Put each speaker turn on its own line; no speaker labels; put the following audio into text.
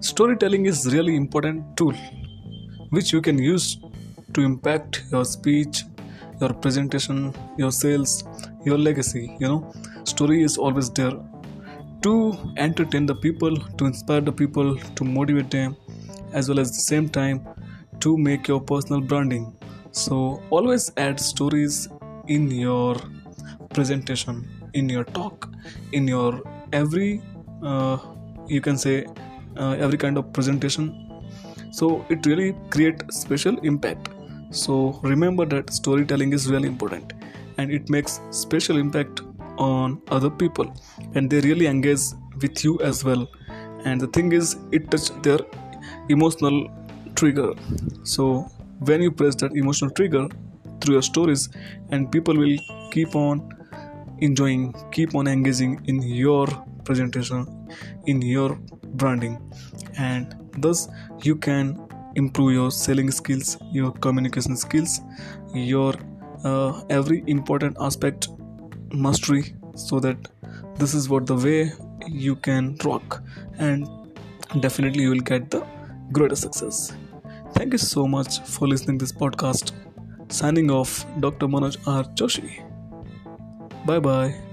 storytelling is really important tool which you can use to impact your speech your presentation your sales your legacy you know. Story is always there to entertain the people to inspire the people to motivate them as well as the same time to make your personal branding. So always add stories in your presentation in your talk in your every uh, you can say uh, every kind of presentation. So it really create special impact. So remember that storytelling is really important and it makes special impact on other people and they really engage with you as well. And the thing is it touch their emotional trigger. So when you press that emotional trigger through your stories and people will keep on enjoying keep on engaging in your presentation in your branding. And thus you can improve your selling skills your communication skills your uh, every important aspect mastery so that this is what the way you can rock and definitely you will get the greater success. Thank you so much for listening this podcast. Signing off dr manoj r. Joshi. Bye bye